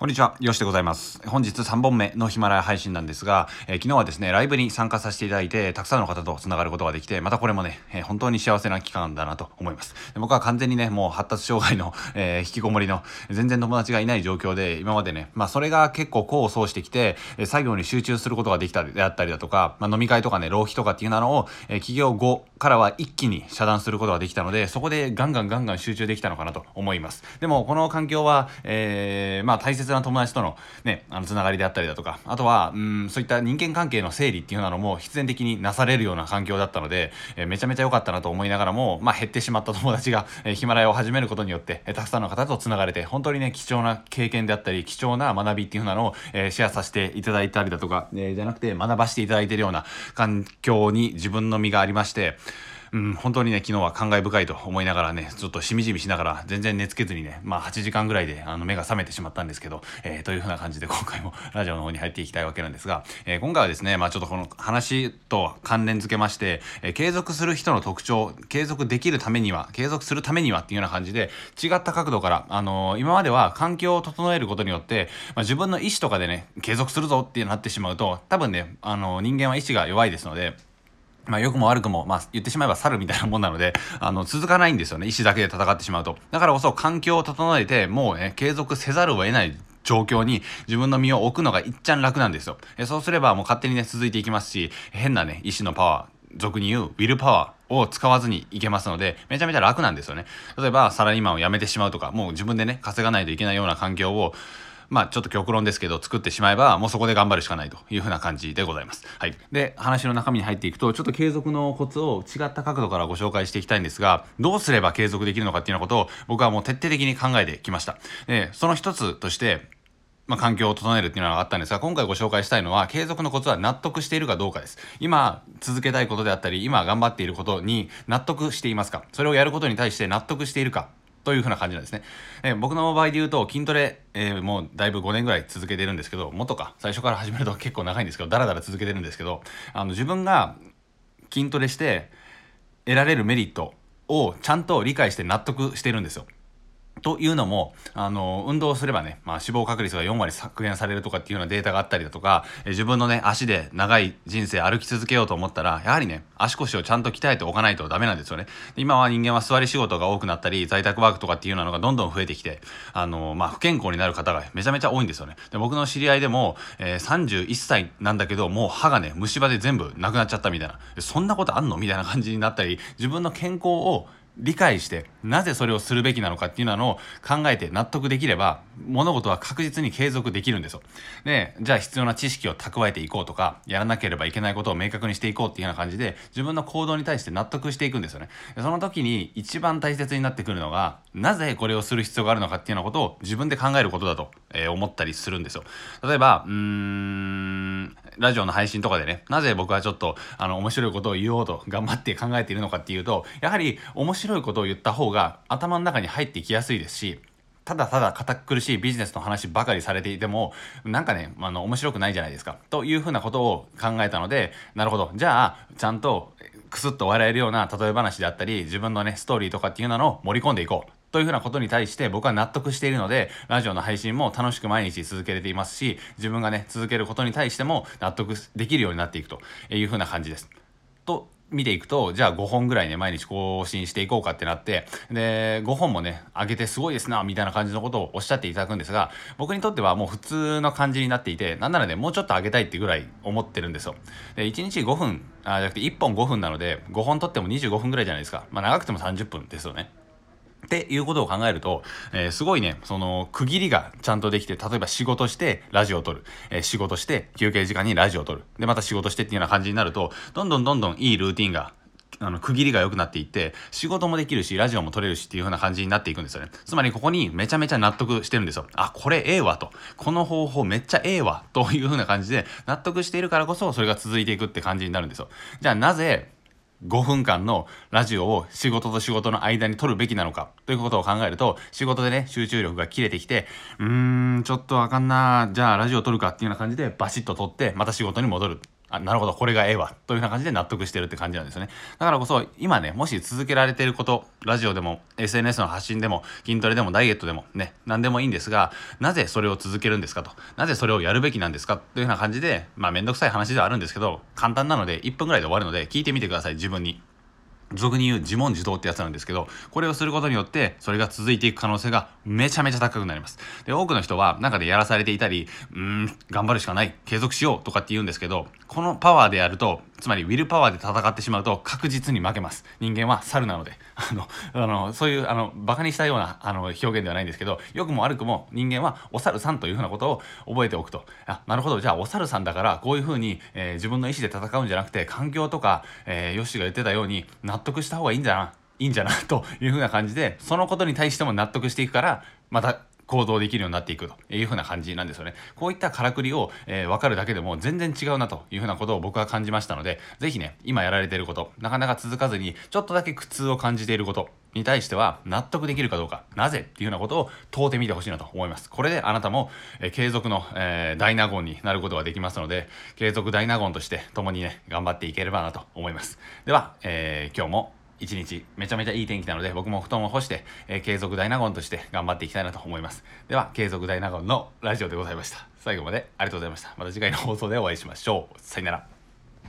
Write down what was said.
こんにちは、よしでございます。本日3本目のヒマラヤ配信なんですが、えー、昨日はですね、ライブに参加させていただいて、たくさんの方と繋がることができて、またこれもね、えー、本当に幸せな期間だなと思います。僕は完全にね、もう発達障害の、えー、引きこもりの、全然友達がいない状況で、今までね、まあそれが結構功を奏してきて、作業に集中することができたであったりだとか、まあ、飲み会とかね、浪費とかっていうのを、え起業後からは一気に遮断することができたので、そこでガンガンガンガン集中できたのかなと思います。でも、この環境は、えーまあ大切な友達との、ね、あのつながりであったりだとかあとはうんそういった人間関係の整理っていうようなのも必然的になされるような環境だったので、えー、めちゃめちゃ良かったなと思いながらも、まあ、減ってしまった友達が、え、ヒマラヤを始めることによって、え、たくさんの方とつながれて本当にね貴重な経験であったり貴重な学びっていうようなのを、え、シェアさせていただいたりだとか、え、じゃなくて学ばせていただいているような環境に自分の身がありましてうん、本当にね、昨日は感慨深いと思いながらね、ちょっとしみじみしながら、全然寝つけずにね、まあ8時間ぐらいであの目が覚めてしまったんですけど、えー、というふうな感じで今回も ラジオの方に入っていきたいわけなんですが、えー、今回はですね、まあちょっとこの話と関連付けまして、えー、継続する人の特徴、継続できるためには、継続するためにはっていうような感じで、違った角度から、あのー、今までは環境を整えることによって、まあ、自分の意思とかでね、継続するぞってなってしまうと、多分ね、あのー、人間は意志が弱いですので、まあ、良くも悪くも、まあ、言ってしまえば猿みたいなもんなので、あの、続かないんですよね。意志だけで戦ってしまうと。だからこそ、環境を整えて、もうね、継続せざるを得ない状況に自分の身を置くのがいっちゃん楽なんですよ。えそうすればもう勝手にね、続いていきますし、変なね、意志のパワー、俗に言う、ウィルパワーを使わずにいけますので、めちゃめちゃ楽なんですよね。例えば、サラリーマンを辞めてしまうとか、もう自分でね、稼がないといけないような環境を、まあちょっと極論ですけど作ってしまえばもうそこで頑張るしかないというふうな感じでございます。はい。で、話の中身に入っていくとちょっと継続のコツを違った角度からご紹介していきたいんですが、どうすれば継続できるのかっていうようなことを僕はもう徹底的に考えてきました。で、その一つとして、まあ、環境を整えるっていうのがあったんですが、今回ご紹介したいのは、継続のコツは納得しているかどうかです。今、続けたいことであったり、今頑張っていることに納得していますか？それをやることに対して納得しているか？というふうな感じなんですね。えー、僕の場合で言うと筋トレ、えー、もうだいぶ5年ぐらい続けてるんですけど、もとか、最初から始めると結構長いんですけど、だらだら続けてるんですけど、あの自分が筋トレして得られるメリットをちゃんと理解して納得してるんですよ。というのも、あの、運動すればね、まあ、死亡確率が4割削減されるとかっていうようなデータがあったりだとか、え自分のね、足で長い人生歩き続けようと思ったら、やはりね、足腰をちゃんと鍛えておかないとダメなんですよね。今は人間は座り仕事が多くなったり、在宅ワークとかっていうのがどんどん増えてきて、あの、まあ、不健康になる方がめちゃめちゃ多いんですよね。で僕の知り合いでも、えー、31歳なんだけど、もう歯がね、虫歯で全部なくなっちゃったみたいな。そんなことあんの？みたいな感じになったり、自分の健康を理解してなぜそれをするべきなのかっていうのを考えて納得できれば物事は確実に継続できるんですよ。で、じゃあ必要な知識を蓄えていこうとかやらなければいけないことを明確にしていこうっていうような感じで自分の行動に対して納得していくんですよね。その時に一番大切になってくるのがなぜこれをする必要があるのかっていうようなことを自分で考えることだと、え、思ったりするんですよ。例えば、うーん、ラジオの配信とかでね、なぜ僕はちょっとあの面白いことを言おうと頑張って考えているのかっていうと、やはり面白い白いことを言った方が頭の中に入っていきやすいですし、ただただ堅苦しいビジネスの話ばかりされていても、なんかね、あの、面白くないじゃないですか。というふうなことを考えたので、なるほど。じゃあ、ちゃんと、くすっと笑えるような例え話であったり、自分のね、ストーリーとかっていうのを盛り込んでいこう。というふうなことに対して僕は納得しているので、ラジオの配信も楽しく毎日続けれていますし、自分がね、続けることに対しても納得できるようになっていくというふうな感じです。と見ていくと、じゃあ5本ぐらいね、毎日更新していこうかってなって、で、5本もね、上げてすごいですな、みたいな感じのことをおっしゃっていただくんですが、僕にとってはもう普通の感じになっていて、なんならね、もうちょっと上げたいってぐらい思ってるんですよ。で、1日5分、あ、じゃなくて1本5分なので、5本撮っても25分ぐらいじゃないですか。まあ長くても30分ですよね。っていうことを考えると、えー、すごいね、その区切りがちゃんとできて、例えば仕事してラジオを撮る、えー、仕事して休憩時間にラジオを撮る、で、また仕事してっていうような感じになると、どんどんどんどんいいルーティンがあの、区切りが良くなっていって、仕事もできるし、ラジオも撮れるしっていう風な感じになっていくんですよね。つまりここにめちゃめちゃ納得してるんですよ。あ、これええわと。この方法めっちゃええわ。という風な感じで、納得しているからこそ、それが続いていくって感じになるんですよ。じゃあなぜ、5分間のラジオを仕事と仕事の間に撮るべきなのかということを考えると仕事でね集中力が切れてきてうーんちょっとわかんなじゃあラジオ撮るかっていうような感じでバシッと撮ってまた仕事に戻る。あ、なるほど、これがええわ。というような感じで納得してるって感じなんですよね。だからこそ、今ね、もし続けられていること、ラジオでも、SNS の発信でも、筋トレでも、ダイエットでも、ね、何でもいいんですが、なぜそれを続けるんですかと。なぜそれをやるべきなんですかというような感じで、まあ、めんどくさい話ではあるんですけど、簡単なので、1分ぐらいで終わるので、聞いてみてください、自分に。俗に言う自問自答ってやつなんですけど、これをすることによって、それが続いていく可能性がめちゃめちゃ高くなります。で、多くの人は中でやらされていたり、うーん、頑張るしかない、継続しようとかって言うんですけど、このパワーでやると、つまりウィルパワーで戦ってしまうと確実に負けます。人間は猿なので。あの、あのそういう、あの、馬鹿にしたようなあの表現ではないんですけど、良くも悪くも人間はお猿さんというふうなことを覚えておくと。あ、なるほど、じゃあお猿さんだからこういうふうに、えー、自分の意思で戦うんじゃなくて、環境とか、えー、ヨッシーが言ってたように納得した方がいいんじゃないいんじゃなというふうな感じで、そのことに対しても納得していくから、また行動できるようになっていくというふうな感じなんですよね。こういったからくりを、えー、分かるだけでも全然違うなというふうなことを僕は感じましたので、ぜひね、今やられていること、なかなか続かずに、ちょっとだけ苦痛を感じていることに対しては納得できるかどうか、なぜっていうようなことを問うてみてほしいなと思います。これであなたも、えー、継続の、えー、大納言になることができますので、継続大納言として共にね、頑張っていければなと思います。では、えー、今日も一日めちゃめちゃいい天気なので僕も布団を干して、えー、継続大納言として頑張っていきたいなと思います。では継続大納言のラジオでございました。最後までありがとうございました。また次回の放送でお会いしましょう。さよなら。